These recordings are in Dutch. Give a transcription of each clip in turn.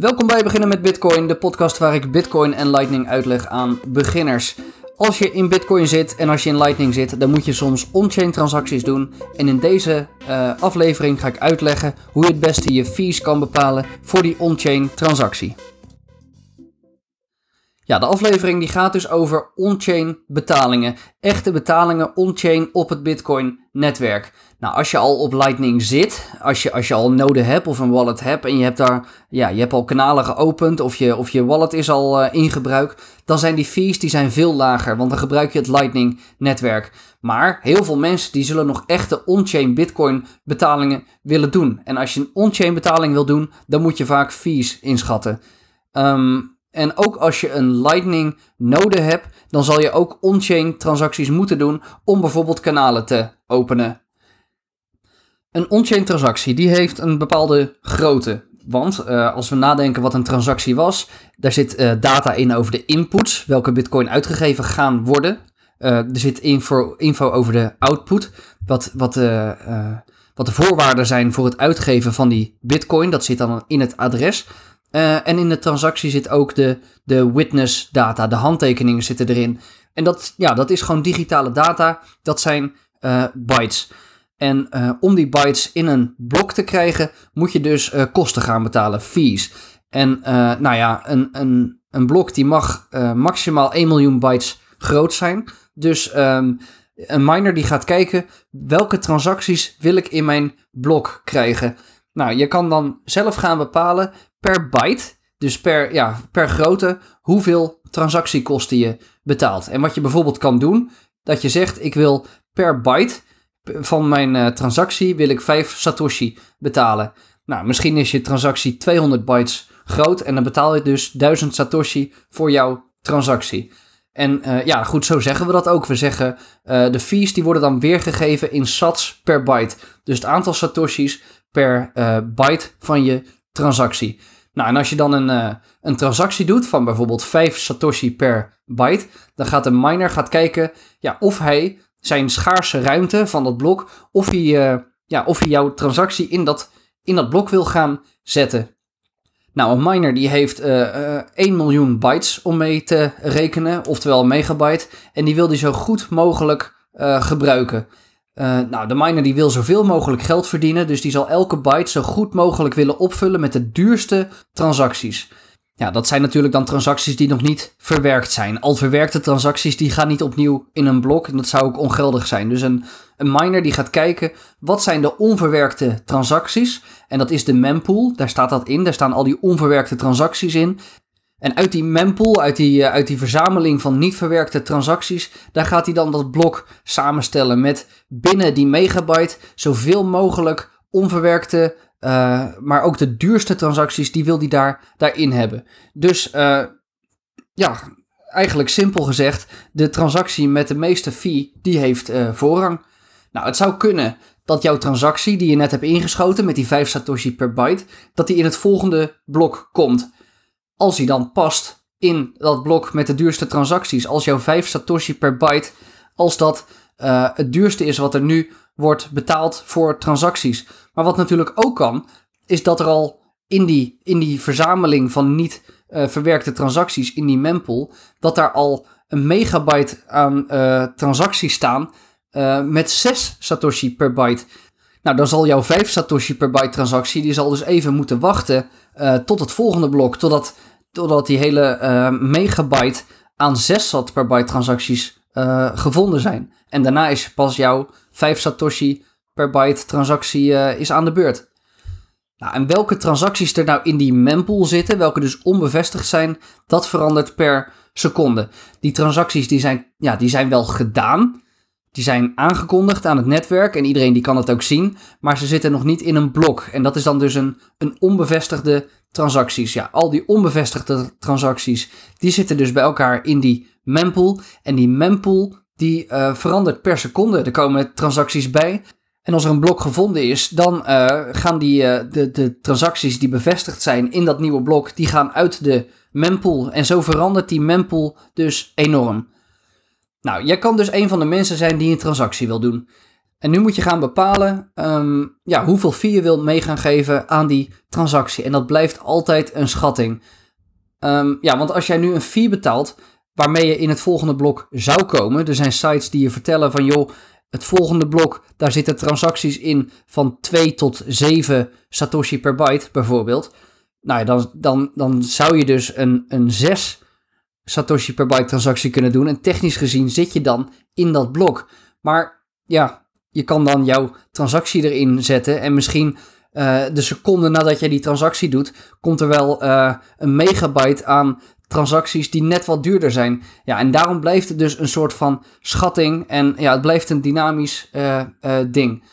Welkom bij Beginnen met Bitcoin, de podcast waar ik Bitcoin en Lightning uitleg aan beginners. Als je in Bitcoin zit en als je in Lightning zit, dan moet je soms on-chain transacties doen. En in deze uh, aflevering ga ik uitleggen hoe je het beste je fees kan bepalen voor die on-chain transactie. Ja, de aflevering die gaat dus over on-chain betalingen. Echte betalingen on-chain op het Bitcoin-netwerk. Nou, als je al op Lightning zit, als je, als je al een node hebt of een wallet hebt en je hebt daar, ja, je hebt al kanalen geopend of je, of je wallet is al uh, in gebruik, dan zijn die fees die zijn veel lager, want dan gebruik je het Lightning-netwerk. Maar heel veel mensen die zullen nog echte on-chain Bitcoin betalingen willen doen. En als je een on-chain betaling wil doen, dan moet je vaak fees inschatten. Um, en ook als je een Lightning node hebt, dan zal je ook on-chain transacties moeten doen om bijvoorbeeld kanalen te openen. Een on-chain transactie die heeft een bepaalde grootte. Want uh, als we nadenken wat een transactie was, daar zit uh, data in over de inputs, welke bitcoin uitgegeven gaan worden. Uh, er zit info, info over de output, wat, wat, wat de voorwaarden zijn voor het uitgeven van die bitcoin. Dat zit dan in het adres. Uh, en in de transactie zit ook de, de witness data, de handtekeningen zitten erin. En dat, ja, dat is gewoon digitale data, dat zijn uh, bytes. En uh, om die bytes in een blok te krijgen, moet je dus kosten gaan betalen, fees. En nou ja, een, een, een blok die mag maximaal 1 miljoen bytes groot zijn. Dus um, een miner die gaat kijken welke transacties wil ik in mijn blok krijgen. Nou, je kan dan zelf gaan bepalen per byte, dus per, ja, per grootte, hoeveel transactiekosten je betaalt. En wat je bijvoorbeeld kan doen, dat je zegt ik wil per byte van mijn uh, transactie wil ik 5 satoshi betalen. Nou, misschien is je transactie 200 bytes groot en dan betaal je dus 1000 satoshi voor jouw transactie. En uh, ja, goed, zo zeggen we dat ook. We zeggen uh, de fees die worden dan weergegeven in sats per byte. Dus het aantal satoshis per byte van je transactie. Nou, en als je dan een, uh, een transactie doet van bijvoorbeeld 5 Satoshi per byte, dan gaat de miner gaat kijken ja, of hij zijn schaarse ruimte van dat blok, of hij, uh, ja, of hij jouw transactie in dat, in dat blok wil gaan zetten. Nou, een miner die heeft uh, 1 miljoen bytes om mee te rekenen, oftewel megabyte, en die wil die zo goed mogelijk gebruiken. Uh, nou, de miner die wil zoveel mogelijk geld verdienen, dus die zal elke byte zo goed mogelijk willen opvullen met de duurste transacties. Ja, dat zijn natuurlijk dan transacties die nog niet verwerkt zijn. Al verwerkte transacties die gaan niet opnieuw in een blok en dat zou ook ongeldig zijn. Dus een, een miner die gaat kijken wat zijn de onverwerkte transacties. En dat is de mempool, daar staat dat in, daar staan al die onverwerkte transacties in. En uit die mempool, uit die, eh, uit die verzameling van niet verwerkte transacties, daar gaat hij dan dat blok samenstellen met binnen die megabyte zoveel mogelijk onverwerkte, uh, maar ook de duurste transacties, die wil hij daar, daarin hebben. Dus uh, ja, eigenlijk simpel gezegd, de transactie met de meeste fee, die heeft voorrang. Nou, het zou kunnen dat jouw transactie die je net hebt ingeschoten met die 5 satoshi per byte, dat die in het volgende blok komt als hij dan past in dat blok met de duurste transacties, als jouw 5 Satoshi per byte, als dat uh, het duurste is wat er nu wordt betaald voor transacties. Maar wat natuurlijk ook kan, is dat er al in die, in die verzameling van niet uh, verwerkte transacties, in die mempool, dat daar al een megabyte aan uh, transacties staan met 6 Satoshi per byte. Nou, dan zal jouw 5 Satoshi per byte transactie, die zal dus even moeten wachten tot het volgende blok, totdat totdat die hele uh, megabyte aan 6 sat per byte transacties uh, gevonden zijn. En daarna is pas jouw 5 satoshi per byte transactie is aan de beurt. Nou, en welke transacties er nou in die mempool zitten, welke dus onbevestigd zijn, dat verandert per seconde. Die transacties die zijn, ja, die zijn wel gedaan, die zijn aangekondigd aan het netwerk en iedereen die kan het ook zien, maar ze zitten nog niet in een blok. En dat is dan dus een, een onbevestigde transacties. Ja, al die onbevestigde transacties, die zitten dus bij elkaar in die mempool. En die mempool, die uh, verandert per seconde. Er komen transacties bij. En als er een blok gevonden is, dan uh, gaan die, uh, de, de transacties die bevestigd zijn in dat nieuwe blok, die gaan uit de mempool. En zo verandert die mempool dus enorm. Nou, jij kan dus een van de mensen zijn die een transactie wil doen. En nu moet je gaan bepalen ehm, ja, hoeveel fee je wilt mee gaan geven aan die transactie. En dat blijft altijd een schatting. Ehm, ja, want als jij nu een fee betaalt waarmee je in het volgende blok zou komen. Er zijn sites die je vertellen van joh, het volgende blok, daar zitten transacties in van 2 tot 7 Satoshi per byte bijvoorbeeld. Nou ja, dan, dan, dan zou je dus een, een 6 Satoshi per byte transactie kunnen doen. En technisch gezien zit je dan in dat blok. Maar ja, je kan dan jouw transactie erin zetten en misschien uh, de seconde nadat jij die transactie doet, komt er wel uh, een megabyte aan transacties die net wat duurder zijn. Ja, en daarom blijft het dus een soort van schatting en ja, het blijft een dynamisch uh, ding.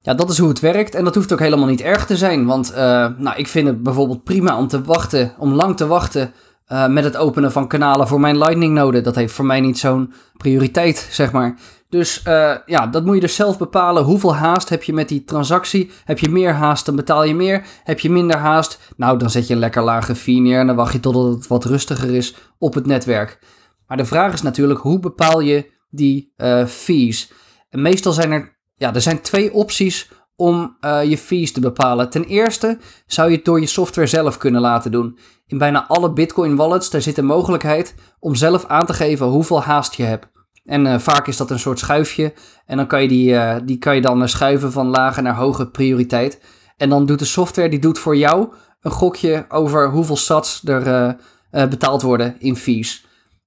Ja, dat is hoe het werkt en dat hoeft ook helemaal niet erg te zijn, want nou, ik vind het bijvoorbeeld prima om te wachten, om lang te wachten uh, met het openen van kanalen voor mijn Lightning node. Dat heeft voor mij niet zo'n prioriteit, zeg maar. Dus uh, ja, dat moet je dus zelf bepalen. Hoeveel haast heb je met die transactie? Heb je meer haast, dan betaal je meer. Heb je minder haast? Nou, dan zet je een lekker lage fee neer en dan wacht je totdat het wat rustiger is op het netwerk. Maar de vraag is natuurlijk, hoe bepaal je die uh, fees? En meestal zijn er, ja, er zijn twee opties om uh, je fees te bepalen. Ten eerste zou je het door je software zelf kunnen laten doen. In bijna alle Bitcoin wallets daar zit de mogelijkheid om zelf aan te geven hoeveel haast je hebt. En uh, vaak is dat een soort schuifje. En dan kan je die, uh, die kan je dan schuiven van lage naar hoge prioriteit. En dan doet de software die doet voor jou een gokje over hoeveel sats er betaald worden in fees.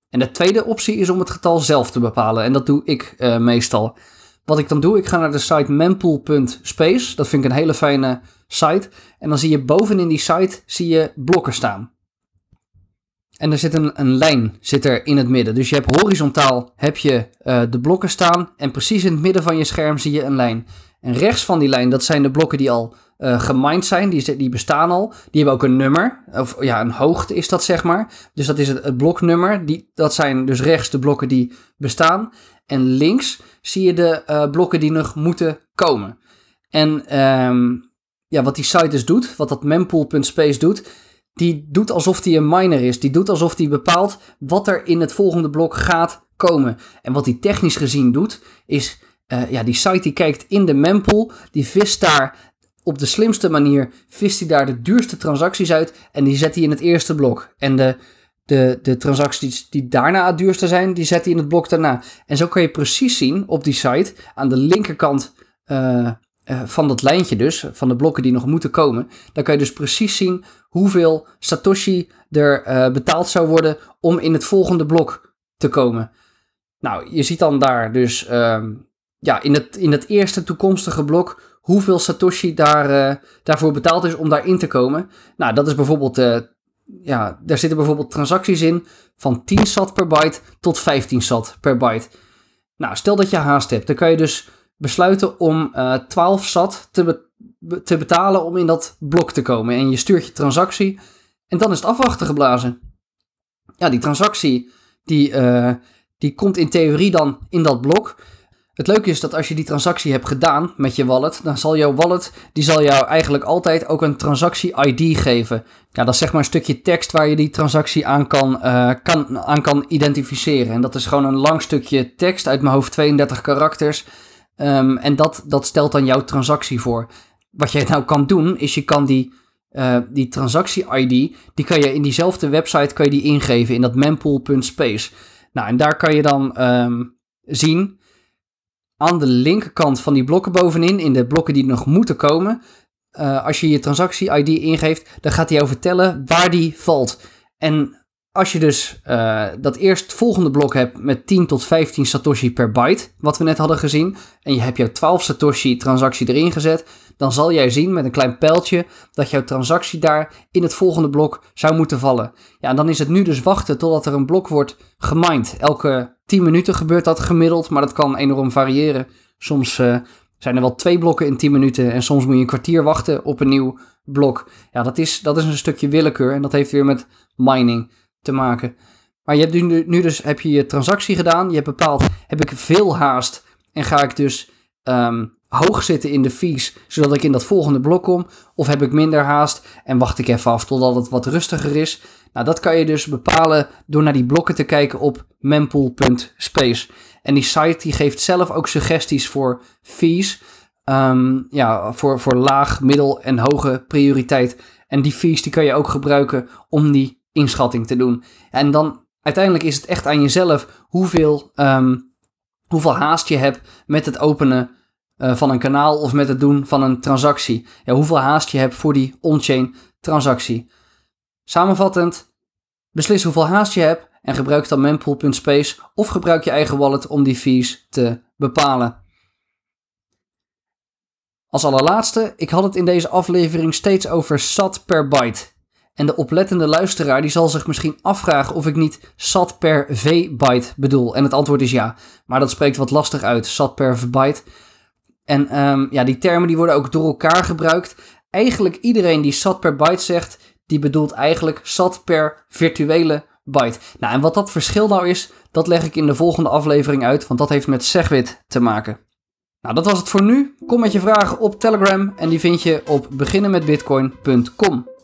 En de tweede optie is om het getal zelf te bepalen. En dat doe ik meestal. Wat ik dan doe, ik ga naar de site mempool.space. Dat vind ik een hele fijne site. En dan zie je bovenin die site zie je blokken staan. En er zit een, een lijn zit er in het midden. Dus je hebt horizontaal heb je, uh, de blokken staan. En precies in het midden van je scherm zie je een lijn. En rechts van die lijn, dat zijn de blokken die al uh, gemined zijn. Die, die bestaan al. Die hebben ook een nummer. Of ja, een hoogte is dat zeg maar. Dus dat is het, het bloknummer. Die, dat zijn dus rechts de blokken die bestaan. En links zie je de uh, blokken die nog moeten komen. En um, ja, wat die site dus doet, wat dat mempool.space doet, die doet alsof die een miner is. Die doet alsof die bepaalt wat er in het volgende blok gaat komen. En wat die technisch gezien doet, is uh, ja, die site die kijkt in de mempool, die vist daar op de slimste manier, vist hij daar de duurste transacties uit en die zet hij in het eerste blok. En de de, de transacties die daarna het duurste zijn, die zet hij in het blok daarna. En zo kan je precies zien op die site, aan de linkerkant uh, uh, van dat lijntje dus, van de blokken die nog moeten komen, dan kan je dus precies zien hoeveel Satoshi er uh, betaald zou worden om in het volgende blok te komen. Nou, je ziet dan daar dus um, ja, in, het, in het eerste toekomstige blok hoeveel Satoshi daar, daarvoor betaald is om daarin te komen. Nou, dat is bijvoorbeeld ja, daar zitten bijvoorbeeld transacties in van 10 sat per byte tot 15 sat per byte. Nou, stel dat je haast hebt, dan kan je dus besluiten om uh, eh, 12 sat te, te betalen om in dat blok te komen. En je stuurt je transactie en dan is het afwachten geblazen. Ja, die transactie die, die komt in theorie dan in dat blok. Het leuke is dat als je die transactie hebt gedaan met je wallet, dan zal jouw wallet, die zal jou eigenlijk altijd ook een transactie-ID geven. Ja, dat is zeg maar een stukje tekst waar je die transactie aan kan, uh, kan, aan kan identificeren. En dat is gewoon een lang stukje tekst uit mijn hoofd, 32 karakters. Um, en dat, dat stelt dan jouw transactie voor. Wat jij nou kan doen, is je kan die, uh, die transactie-ID, die kan je in diezelfde website kan je die ingeven in dat mempool.space. Nou, en daar kan je dan um, zien aan de linkerkant van die blokken bovenin, in de blokken die nog moeten komen, uh, als je je transactie-ID ingeeft, dan gaat hij jou vertellen waar die valt. En als je dus uh, dat eerst volgende blok hebt met 10 tot 15 Satoshi per byte, wat we net hadden gezien, en je hebt jouw 12 Satoshi transactie erin gezet, dan zal jij zien met een klein pijltje dat jouw transactie daar in het volgende blok zou moeten vallen. Ja, en dan is het nu dus wachten totdat er een blok wordt gemined. Elke 10 minuten gebeurt dat gemiddeld, maar dat kan enorm variëren. Soms uh, zijn er wel twee blokken in 10 minuten en soms moet je een kwartier wachten op een nieuw blok. Ja, dat is, dat is een stukje willekeur en dat heeft weer met mining te maken. Maar je hebt nu, dus heb je je transactie gedaan, je hebt bepaald, heb ik veel haast en ga ik dus um, hoog zitten in de fees, zodat ik in dat volgende blok kom? Of heb ik minder haast en wacht ik even af totdat het wat rustiger is? Nou, dat kan je dus bepalen door naar die blokken te kijken op mempool.space. En die site die geeft zelf ook suggesties voor fees. Ehm, ja, voor, voor laag, middel en hoge prioriteit. En die fees die kan je ook gebruiken om die inschatting te doen. En dan uiteindelijk is het echt aan jezelf hoeveel, ehm, hoeveel haast je hebt met het openen uh, van een kanaal of met het doen van een transactie. Ja, hoeveel haast je hebt voor die on-chain transactie. Samenvattend, beslis hoeveel haast je hebt en gebruik dan mempool.space of gebruik je eigen wallet om die fees te bepalen. Als allerlaatste, ik had het in deze aflevering steeds over SAT per byte. En de oplettende luisteraar die zal zich misschien afvragen of ik niet SAT per V-byte bedoel. En het antwoord is ja, maar dat spreekt wat lastig uit, SAT per byte. En um, ja, die termen die worden ook door elkaar gebruikt. Eigenlijk iedereen die SAT per byte zegt, die bedoelt eigenlijk SAT per virtuele byte. Nou, en wat dat verschil nou is, dat leg ik in de volgende aflevering uit, want dat heeft met Segwit te maken. Nou, dat was het voor nu. Kom met je vragen op Telegram en die vind je op beginnenmetbitcoin.com.